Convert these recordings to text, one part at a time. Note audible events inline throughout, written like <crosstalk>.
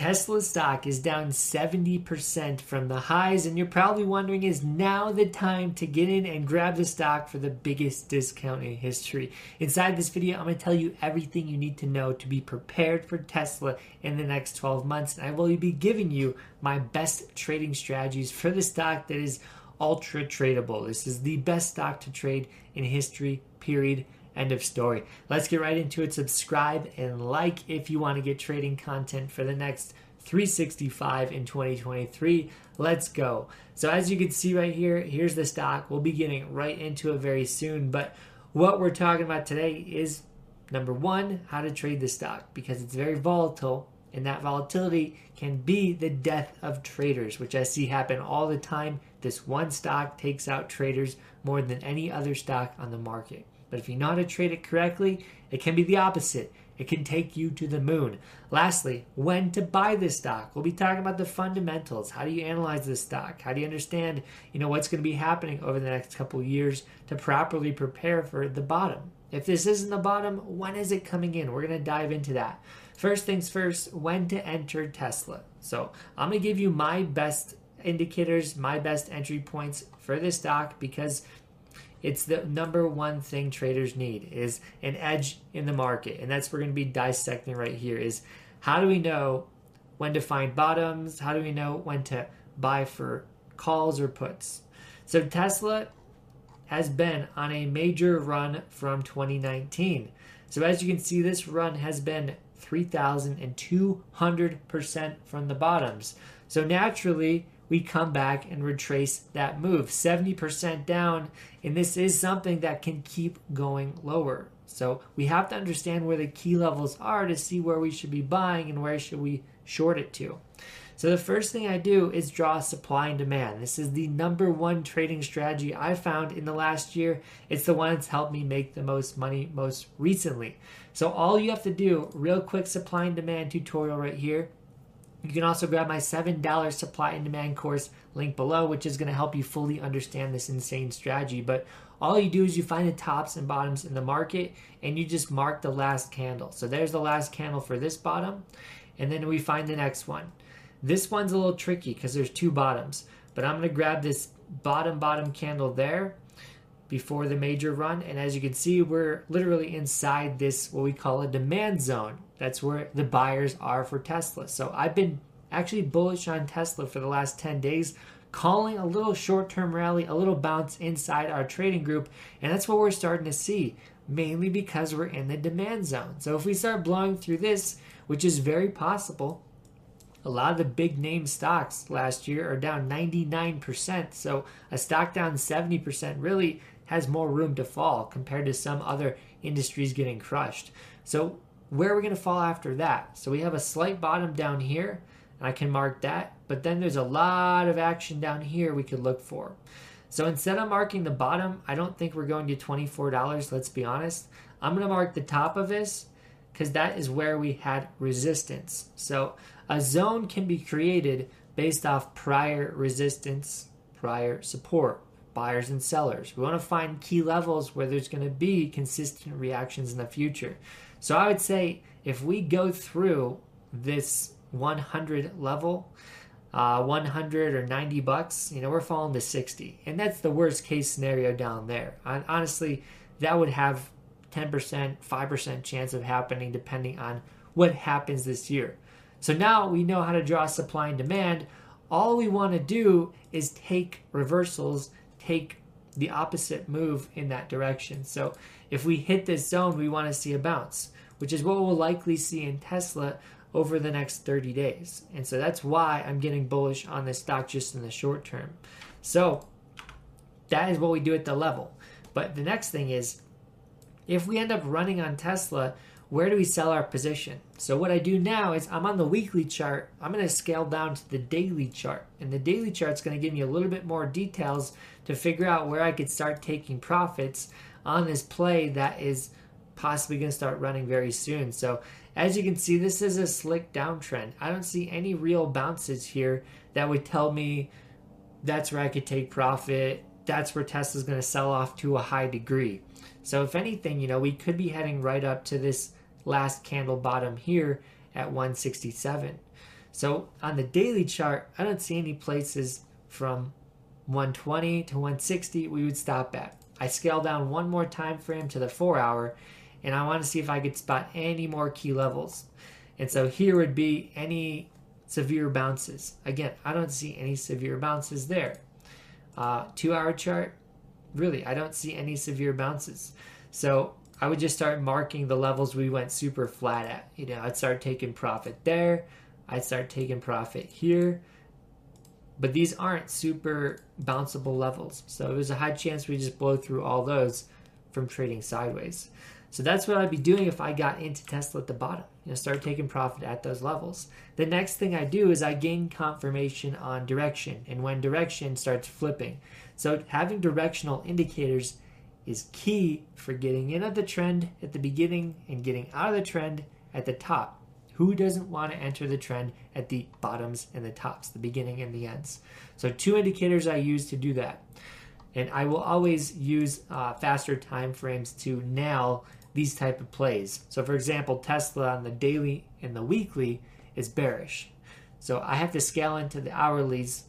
Tesla stock is down 70% from the highs, and you're probably wondering is now the time to get in and grab the stock for the biggest discount in history? Inside this video, I'm going to tell you everything you need to know to be prepared for Tesla in the next 12 months, and I will be giving you my best trading strategies for the stock that is ultra tradable. This is the best stock to trade in history, period. End of story. Let's get right into it. Subscribe and like if you want to get trading content for the next 365 in 2023. Let's go. So, as you can see right here, here's the stock. We'll be getting right into it very soon. But what we're talking about today is number one, how to trade the stock because it's very volatile. And that volatility can be the death of traders, which I see happen all the time. This one stock takes out traders more than any other stock on the market. But if you know how to trade it correctly, it can be the opposite. It can take you to the moon. Lastly, when to buy this stock. We'll be talking about the fundamentals. How do you analyze this stock? How do you understand, you know, what's going to be happening over the next couple years to properly prepare for the bottom? If this isn't the bottom, when is it coming in? We're going to dive into that. First things first, when to enter Tesla. So, I'm going to give you my best indicators, my best entry points for this stock because it's the number one thing traders need is an edge in the market. And that's what we're going to be dissecting right here is how do we know when to find bottoms? How do we know when to buy for calls or puts? So Tesla has been on a major run from 2019. So as you can see, this run has been 3,200% from the bottoms. So naturally, we come back and retrace that move 70% down and this is something that can keep going lower so we have to understand where the key levels are to see where we should be buying and where should we short it to so the first thing I do is draw supply and demand. This is the number one trading strategy I found in the last year. It's the one that's helped me make the most money most recently. So all you have to do, real quick supply and demand tutorial right here. You can also grab my $7 supply and demand course link below, which is going to help you fully understand this insane strategy. But all you do is you find the tops and bottoms in the market and you just mark the last candle. So there's the last candle for this bottom. And then we find the next one. This one's a little tricky because there's two bottoms. But I'm going to grab this bottom, bottom candle there before the major run. And as you can see, we're literally inside this, what we call a demand zone. That's where the buyers are for Tesla. So I've been actually bullish on Tesla for the last 10 days, calling a little short term rally, a little bounce inside our trading group. And that's what we're starting to see, mainly because we're in the demand zone. So if we start blowing through this, which is very possible, a lot of the big name stocks last year are down 99%. So a stock down 70% really has more room to fall compared to some other industries getting crushed. So, where are we going to fall after that? So, we have a slight bottom down here, and I can mark that, but then there's a lot of action down here we could look for. So, instead of marking the bottom, I don't think we're going to $24, let's be honest. I'm going to mark the top of this because that is where we had resistance. So, a zone can be created based off prior resistance, prior support buyers and sellers. We want to find key levels where there's going to be consistent reactions in the future. So I would say if we go through this 100 level, uh, 100 or 90 bucks, you know, we're falling to 60. And that's the worst case scenario down there. Honestly, that would have 10%, 5% chance of happening depending on what happens this year. So now we know how to draw supply and demand. All we want to do is take reversals take the opposite move in that direction. So if we hit this zone, we want to see a bounce, which is what we'll likely see in Tesla over the next 30 days. And so that's why I'm getting bullish on this stock just in the short term. So that is what we do at the level. But the next thing is if we end up running on Tesla, where do we sell our position? So what I do now is I'm on the weekly chart. I'm going to scale down to the daily chart. And the daily chart is going to give me a little bit more details to figure out where I could start taking profits on this play that is possibly going to start running very soon. So as you can see, this is a slick downtrend. I don't see any real bounces here that would tell me that's where I could take profit. That's where Tesla's going to sell off to a high degree. So if anything, you know, we could be heading right up to this last candle bottom here at 167. So on the daily chart, I don't see any places from 120 to 160 we would stop at. I scale down one more time frame to the four hour, and I want to see if I could spot any more key levels. And so here would be any severe bounces. Again, I don't see any severe bounces there. Uh, two hour chart, really, I don't see any severe bounces. So I would just start marking the levels we went super flat at. You know, I'd start taking profit there. I'd start taking profit here. But these aren't super bounceable levels. So there's a high chance we just blow through all those from trading sideways. So that's what I'd be doing if I got into Tesla at the bottom. You know, start taking profit at those levels. The next thing I do is I gain confirmation on direction and when direction starts flipping. So having directional indicators is key for getting in at the trend at the beginning and getting out of the trend at the top. Who doesn't want to enter the trend at the bottoms and the tops, the beginning and the ends? So two indicators I use to do that. And I will always use uh, faster time frames to nail these type of plays. So for example, Tesla on the daily and the weekly is bearish. So I have to scale into the hourlies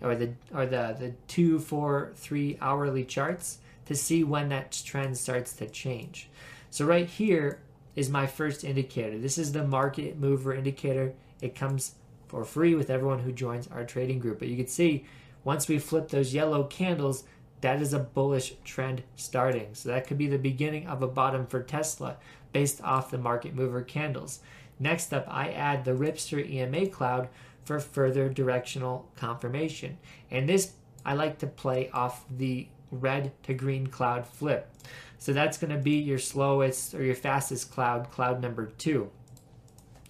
or the or the the two, four, three hourly charts to see when that trend starts to change. So right here is my first indicator. This is the market mover indicator. It comes for free with everyone who joins our trading group. But you can see once we flip those yellow candles, that is a bullish trend starting. So that could be the beginning of a bottom for Tesla based off the market mover candles. Next up, I add the Ripster EMA cloud for further directional confirmation. And this I like to play off the red to green cloud flip. So that's going to be your slowest or your fastest cloud, cloud number two.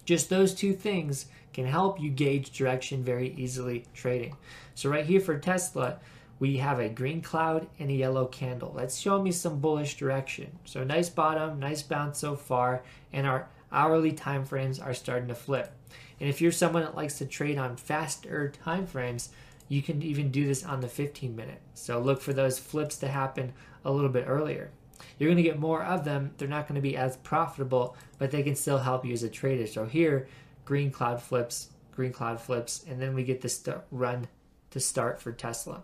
Just those two things can help you gauge direction very easily trading. So right here for Tesla, we have a green cloud and a yellow candle. Let's show me some bullish direction. So nice bottom, nice bounce so far, and our hourly time frames are starting to flip. And if you're someone that likes to trade on faster time frames, you can even do this on the 15 minute. So look for those flips to happen a little bit earlier. You're going to get more of them. They're not going to be as profitable, but they can still help you as a trader. So here, green cloud flips, green cloud flips, and then we get this run to start for Tesla.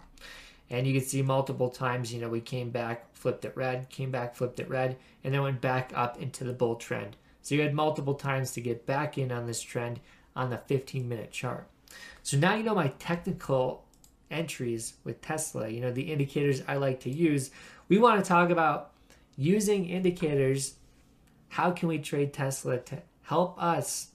And you can see multiple times, you know, we came back, flipped it red, came back, flipped it red, and then went back up into the bull trend. So you had multiple times to get back in on this trend on the 15 minute chart. So now you know my technical entries with Tesla, you know, the indicators I like to use. We want to talk about using indicators. How can we trade Tesla to help us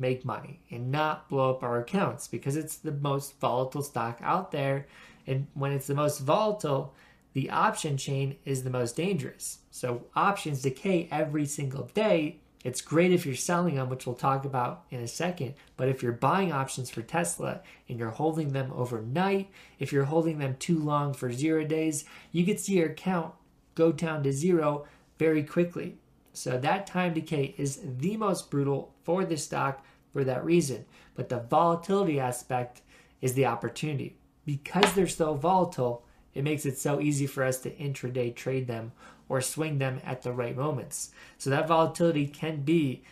make money and not blow up our accounts because it's the most volatile stock out there. And when it's the most volatile, the option chain is the most dangerous. So options decay every single day. It's great if you're selling them, which we'll talk about in a second. But if you're buying options for Tesla and you're holding them overnight, if you're holding them too long for zero days, you could see your account go down to zero very quickly. So that time decay is the most brutal for the stock for that reason. But the volatility aspect is the opportunity. Because they're so volatile, it makes it so easy for us to intraday trade them or swing them at the right moments. So that volatility can be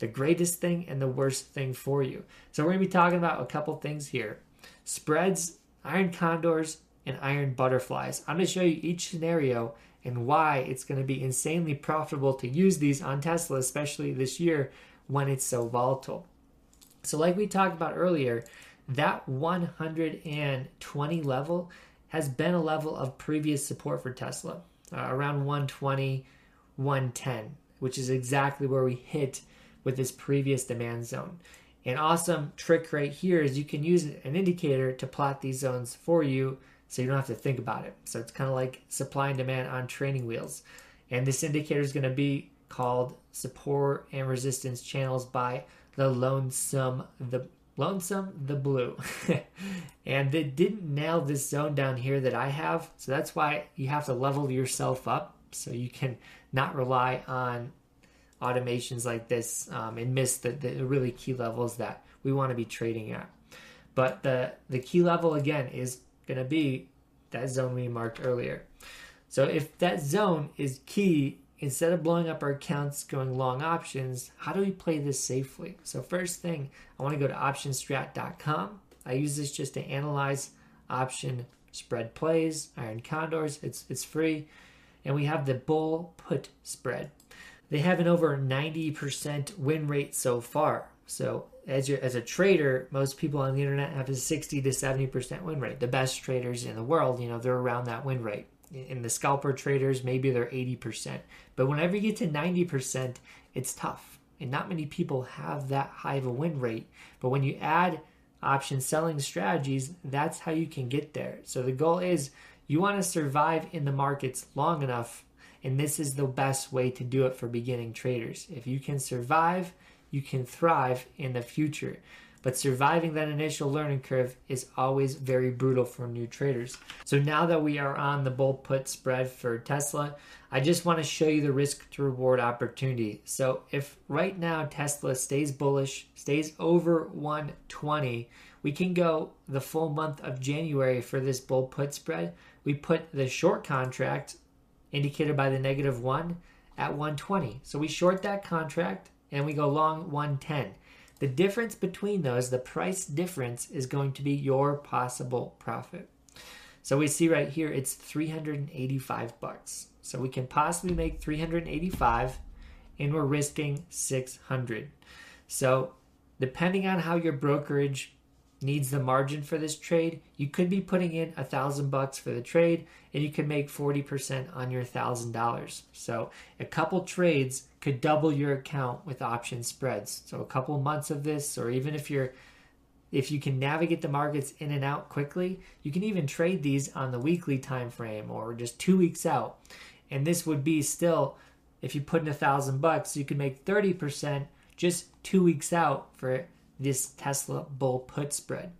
the greatest thing and the worst thing for you. So we're going to be talking about a couple things here. Spreads, iron condors, and iron butterflies. I'm going to show you each scenario and why it's going to be insanely profitable to use these on Tesla, especially this year when it's so volatile. So, like we talked about earlier, that 120 level has been a level of previous support for Tesla, uh, around 120, 110, which is exactly where we hit with this previous demand zone. An awesome trick right here is you can use an indicator to plot these zones for you so you don't have to think about it. So it's kind of like supply and demand on training wheels. And this indicator is going to be called support and resistance channels by the lonesome the lonesome the blue. <laughs> And they didn't nail this zone down here that i have so that's why you have to level yourself up so you can not rely on automations like this um, and miss the, the really key levels that we want to be trading at. But the the key level again is going to be that zone we marked earlier. So if that zone is key instead of blowing up our accounts going long options, how do we play this safely? So, first thing, I want to go to optionstrat.com. I use this just to analyze option spread plays, iron condors. It's, it's free. And we have the bull put spread. They have an over 90% win rate so far. So, as, you as a trader, most people on the internet have a 60 to 70% win rate. The best traders in the world, you know, they're around that win rate in the scalper traders, maybe they're 80%. But whenever you get to 90%, it's tough. And not many people have that high of a win rate. But when you add option selling strategies, that's how you can get there. So the goal is you want to survive in the markets long enough. And this is the best way to do it for beginning traders. If you can survive, you can thrive in the future. But surviving that initial learning curve is always very brutal for new traders. So now that we are on the bull put spread for Tesla, I just want to show you the risk to reward opportunity. So if right now Tesla stays bullish, stays over 120, we can go the full month of January for this bull put spread. We put the short contract indicated by the negative one at 120. So we short that contract and we go long 110. The difference between those, the price difference, is going to be your possible profit. So we see right here it's 385 bucks. So we can possibly make 385 and we're risking 600. So depending on how your brokerage needs the margin for this trade, you could be putting in a thousand bucks for the trade and you could make 40% on your thousand dollars. So a couple trades could double your account with option spreads. So a couple months of this, or even if you're if you can navigate the markets in and out quickly, you can even trade these on the weekly time frame or just two weeks out. And this would be still, if you put in a thousand bucks, you could make 30% just two weeks out for this Tesla bull put spread.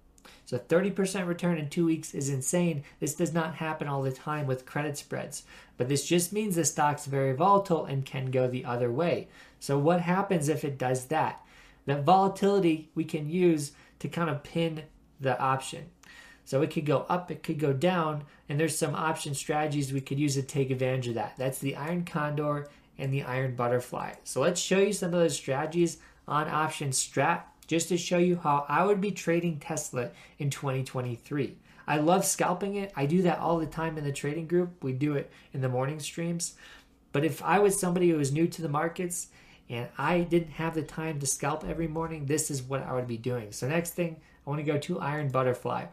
So 30% return in two weeks is insane. This does not happen all the time with credit spreads, but this just means the stock's very volatile and can go the other way. So what happens if it does that? That volatility we can use to kind of pin the option. So it could go up, it could go down, and there's some option strategies we could use to take advantage of that. That's the iron condor and the iron butterfly. So let's show you some of those strategies on option strat just to show you how I would be trading Tesla in 2023. I love scalping it. I do that all the time in the trading group. We do it in the morning streams. But if I was somebody who was new to the markets and I didn't have the time to scalp every morning, this is what I would be doing. So, next thing, I want to go to Iron Butterfly.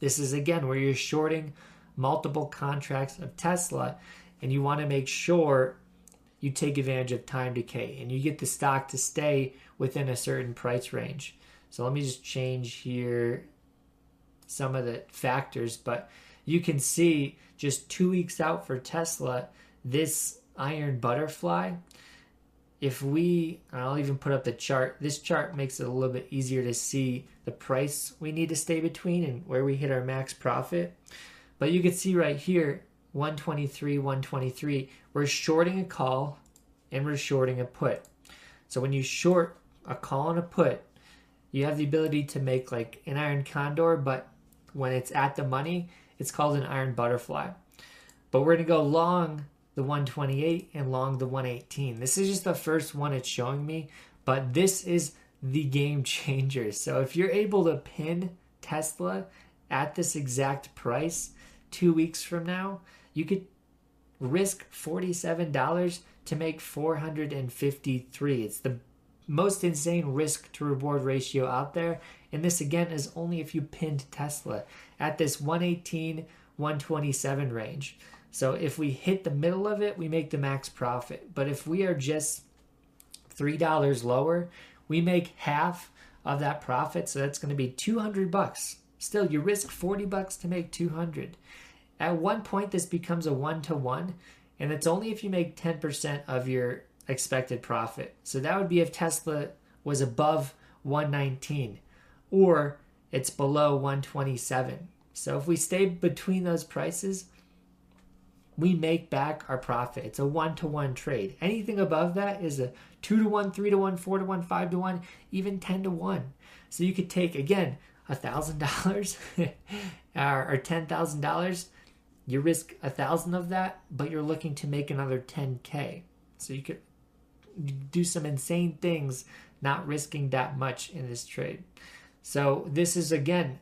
This is again where you're shorting multiple contracts of Tesla and you want to make sure you take advantage of time decay and you get the stock to stay within a certain price range. So let me just change here some of the factors, but you can see just two weeks out for Tesla, this iron butterfly. If we, I'll even put up the chart, this chart makes it a little bit easier to see the price we need to stay between and where we hit our max profit. But you can see right here, 123, 123, we're shorting a call and we're shorting a put. So when you short a call and a put, you have the ability to make like an iron condor, but when it's at the money, it's called an iron butterfly. But we're going to go long the 128 and long the 118. This is just the first one it's showing me, but this is the game <laughs> changer. So if you're able to pin Tesla at this exact price two weeks from now, you could risk $47 to make 453. It's the most insane risk to reward ratio out there. And this again is only if you pinned Tesla at this 118, 127 range. So if we hit the middle of it, we make the max profit. But if we are just $3 lower, we make half of that profit. So that's going to be 200 bucks. Still, you risk 40 bucks to make 200. At one point, this becomes a one to one, and it's only if you make 10% of your expected profit. So that would be if Tesla was above 119 or it's below 127. So if we stay between those prices, we make back our profit. It's a one to one trade. Anything above that is a two to one, three to one, four to one, five to one, even 10 to one. So you could take again a thousand dollars <laughs> or ten thousand dollars you risk a thousand of that, but you're looking to make another 10k. So you could do some insane things, not risking that much in this trade. So this is again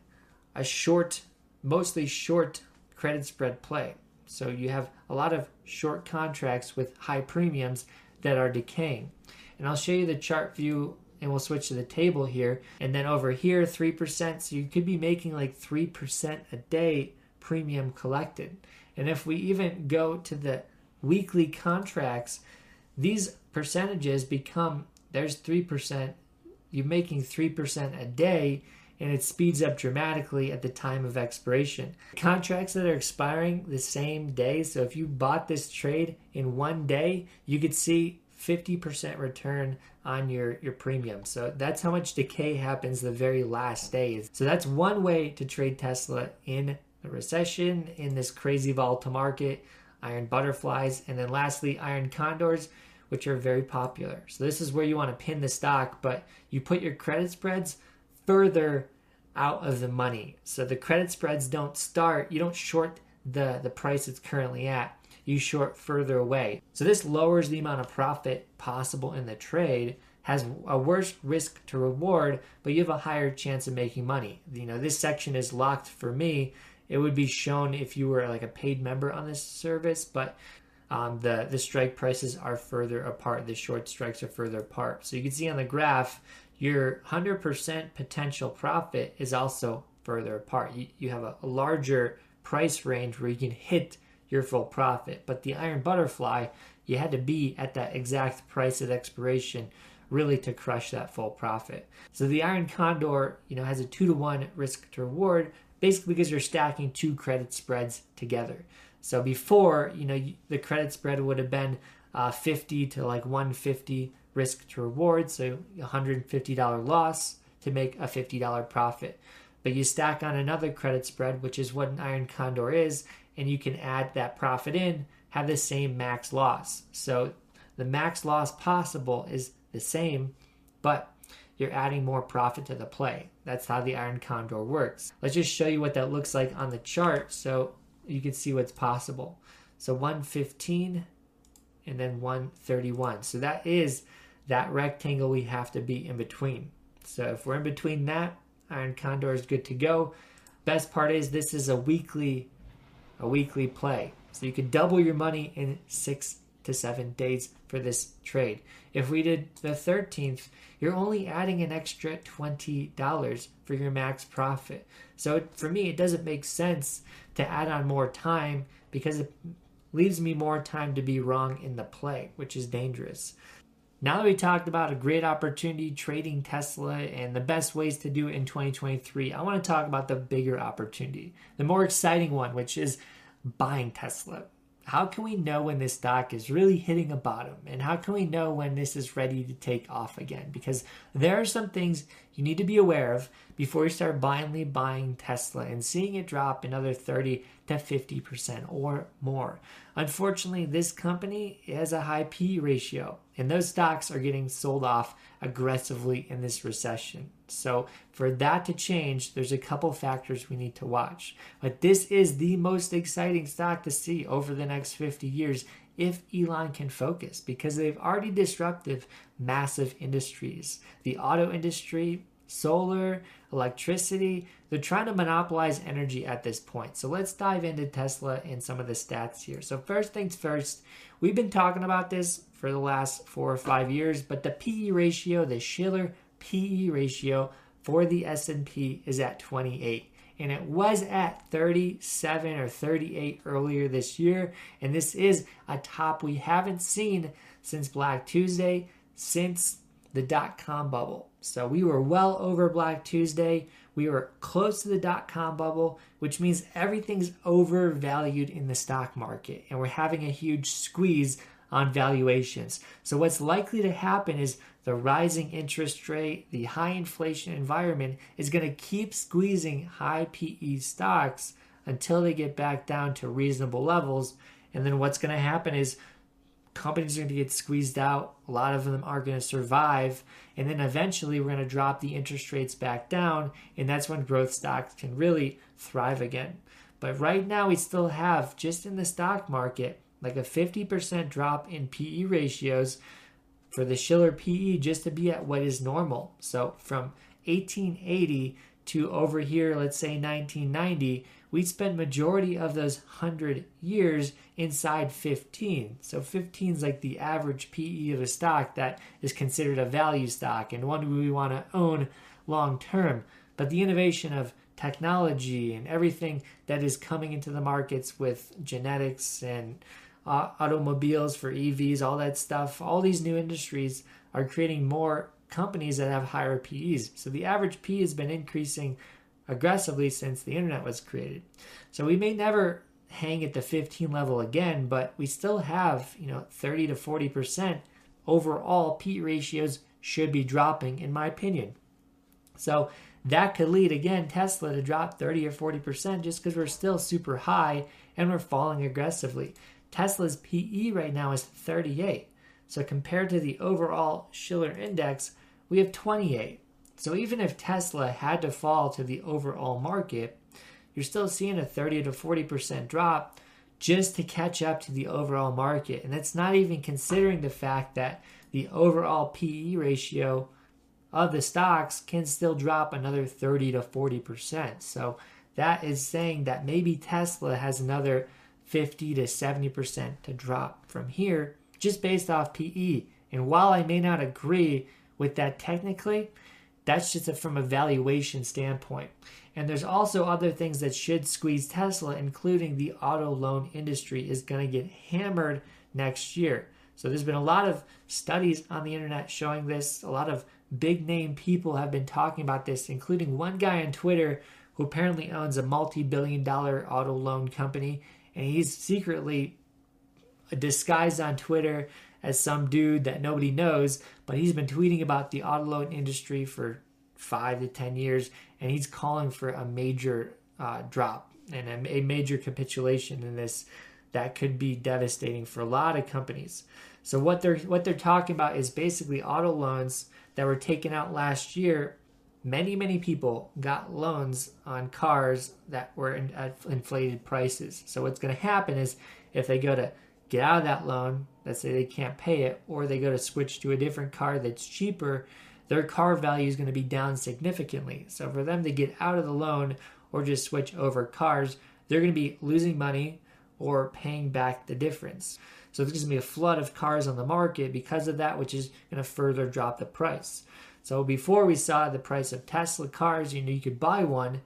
a short, mostly short credit spread play. So you have a lot of short contracts with high premiums that are decaying. And I'll show you the chart view and we'll switch to the table here. And then over here, 3%. So you could be making like 3% a day premium collected. And if we even go to the weekly contracts, these percentages become there's 3%, you're making 3% a day, and it speeds up dramatically at the time of expiration. Contracts that are expiring the same day, so if you bought this trade in one day, you could see 50% return on your, your premium. So that's how much decay happens the very last days. So that's one way to trade Tesla in the recession, in this crazy volatile market, iron butterflies, and then lastly, iron condors, which are very popular. So this is where you want to pin the stock, but you put your credit spreads further out of the money. So the credit spreads don't start, you don't short the, the price it's currently at you short further away. So this lowers the amount of profit possible in the trade, has a worse risk to reward, but you have a higher chance of making money. You know, this section is locked for me. It would be shown if you were like a paid member on this service, but um, the the strike prices are further apart. The short strikes are further apart. So you can see on the graph, your 100% potential profit is also further apart. You, you have a, a larger price range where you can hit your full profit. But the iron butterfly, you had to be at that exact price at expiration really to crush that full profit. So the iron condor, you know, has a two to one risk to reward, basically because you're stacking two credit spreads together. So before, you know, the credit spread would have been uh, 50 to like 150 risk to reward, so $150 loss to make a $50 profit. But you stack on another credit spread, which is what an iron condor is, and you can add that profit in, have the same max loss. So the max loss possible is the same, but you're adding more profit to the play. That's how the Iron Condor works. Let's just show you what that looks like on the chart so you can see what's possible. So 115 and then 131. So that is that rectangle we have to be in between. So if we're in between that, Iron Condor is good to go. Best part is this is a weekly a weekly play. So you could double your money in six to seven days for this trade. If we did the 13th, you're only adding an extra $20 for your max profit. So for me, it doesn't make sense to add on more time because it leaves me more time to be wrong in the play, which is dangerous. Now that we talked about a great opportunity trading Tesla and the best ways to do it in 2023, I want to talk about the bigger opportunity, the more exciting one, which is buying Tesla. How can we know when this stock is really hitting a bottom? And how can we know when this is ready to take off again? Because there are some things you need to be aware of before you start blindly buying Tesla and seeing it drop another 30 to 50% or more. Unfortunately, this company has a high P ratio, and those stocks are getting sold off aggressively in this recession. So, for that to change, there's a couple factors we need to watch. But this is the most exciting stock to see over the next 50 years if Elon can focus because they've already disrupted massive industries. The auto industry, solar, electricity, they're trying to monopolize energy at this point. So let's dive into Tesla and some of the stats here. So first things first, we've been talking about this for the last 4 or 5 years, but the PE ratio, the Shiller PE ratio for the S&P is at 28 and it was at 37 or 38 earlier this year and this is a top we haven't seen since Black Tuesday since the dot com bubble. So we were well over Black Tuesday. We were close to the dot com bubble, which means everything's overvalued in the stock market and we're having a huge squeeze on valuations. So what's likely to happen is the rising interest rate, the high inflation environment is going to keep squeezing high PE stocks until they get back down to reasonable levels. And then what's going to happen is companies are going to get squeezed out. A lot of them are going to survive. And then eventually we're going to drop the interest rates back down. And that's when growth stocks can really thrive again. But right now, we still have, just in the stock market, like a 50% drop in PE ratios for the Shiller PE just to be at what is normal. So from 1880 to over here, let's say 1990, we spent majority of those 100 years inside 15. So 15 is like the average PE of a stock that is considered a value stock and one we want to own long term. But the innovation of technology and everything that is coming into the markets with genetics and uh, automobiles for EVs, all that stuff, all these new industries are creating more companies that have higher PEs. So the average P has been increasing aggressively since the internet was created. So we may never hang at the 15 level again, but we still have, you know, 30 to 40% overall P ratios should be dropping in my opinion. So that could lead again Tesla to drop 30 or 40% just because we're still super high and we're falling aggressively. Tesla's PE right now is 38. So compared to the overall Shiller index, we have 28. So even if Tesla had to fall to the overall market, you're still seeing a 30 to 40% drop just to catch up to the overall market. And that's not even considering the fact that the overall PE ratio of the stocks can still drop another 30 to 40%. So that is saying that maybe Tesla has another 50 to 70% to drop from here just based off PE. And while I may not agree with that technically, that's just a, from a valuation standpoint. And there's also other things that should squeeze Tesla, including the auto loan industry is going to get hammered next year. So there's been a lot of studies on the internet showing this. A lot of big name people have been talking about this, including one guy on Twitter who apparently owns a multi billion dollar auto loan company. And he's secretly disguised on Twitter as some dude that nobody knows, but he's been tweeting about the auto loan industry for five to 10 years, and he's calling for a major uh, drop and a, a major capitulation in this that could be devastating for a lot of companies. So what they're what they're talking about is basically auto loans that were taken out last year. Many many people got loans on cars that were in, at inflated prices. So what's going to happen is if they go to get out of that loan, let's say they can't pay it, or they go to switch to a different car that's cheaper, their car value is going to be down significantly. So for them to get out of the loan or just switch over cars, they're going to be losing money or paying back the difference. So there's going to be a flood of cars on the market because of that, which is going to further drop the price. So before we saw the price of Tesla cars, you know, you could buy one,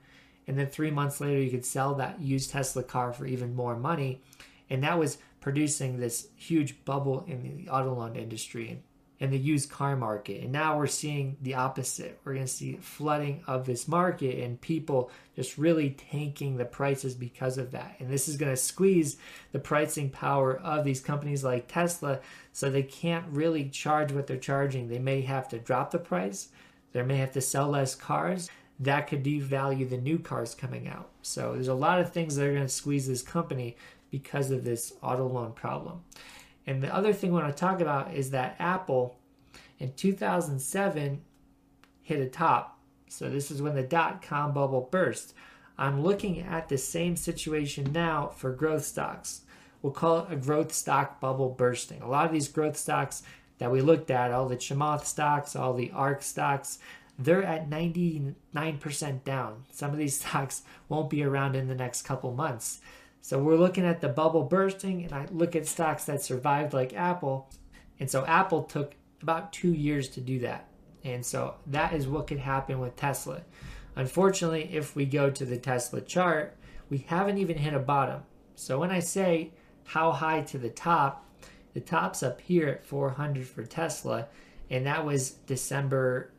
and then three months later you could sell that used Tesla car for even more money, and that was producing this huge bubble in the auto loan industry and the used car market. And now we're seeing the opposite. We're going to see flooding of this market and people just really tanking the prices because of that. And this is going to squeeze the pricing power of these companies like Tesla so they can't really charge what they're charging. They may have to drop the price, they may have to sell less cars. That could devalue the new cars coming out. So there's a lot of things that are going to squeeze this company because of this auto loan problem. And the other thing I want to talk about is that Apple in 2007 hit a top. So this is when the dot com bubble burst. I'm looking at the same situation now for growth stocks. We'll call it a growth stock bubble bursting. A lot of these growth stocks that we looked at, all the Chamath stocks, all the ARK stocks, they're at 99% down. Some of these <laughs> stocks won't be around in the next couple months. So we're looking at the bubble bursting, and I look at stocks that survived like Apple. And so Apple took about two years to do that. And so that is what could happen with Tesla. Unfortunately, if we go to the Tesla chart, we haven't even hit a bottom. So when I say how high to the top, the top's up here at 400 for Tesla, and that was December,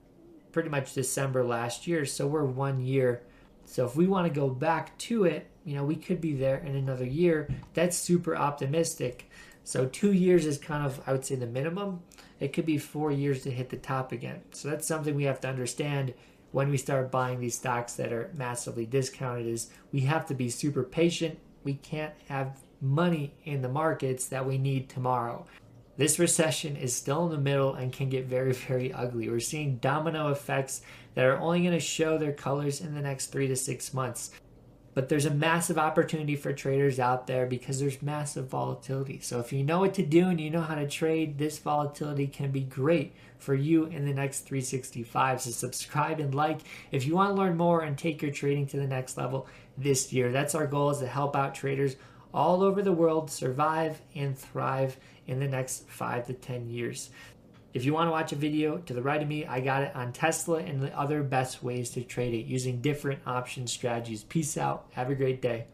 pretty much December last year. So we're one year. So if we want to go back to it, you know, we could be there in another year. That's super optimistic. So two years is kind of, I would say, the minimum. It could be four years to hit the top again. So that's something we have to understand when we start buying these stocks that are massively discounted is we have to be super patient. We can't have money in the markets that we need tomorrow. This recession is still in the middle and can get very, <laughs> very ugly. We're seeing domino effects that are only going to show their colors in the next three to six months. But there's a massive opportunity for traders out there because there's massive volatility. So if you know what to do and you know how to trade, this volatility can be great for you in the next 365. So subscribe and like if you want to learn more and take your trading to the next level this year. That's our goal is to help out traders all over the world survive and thrive in the next 5 to 10 years. If you want to watch a video to the right of me, I got it on Tesla and the other best ways to trade it using different option strategies. Peace out. Have a great day.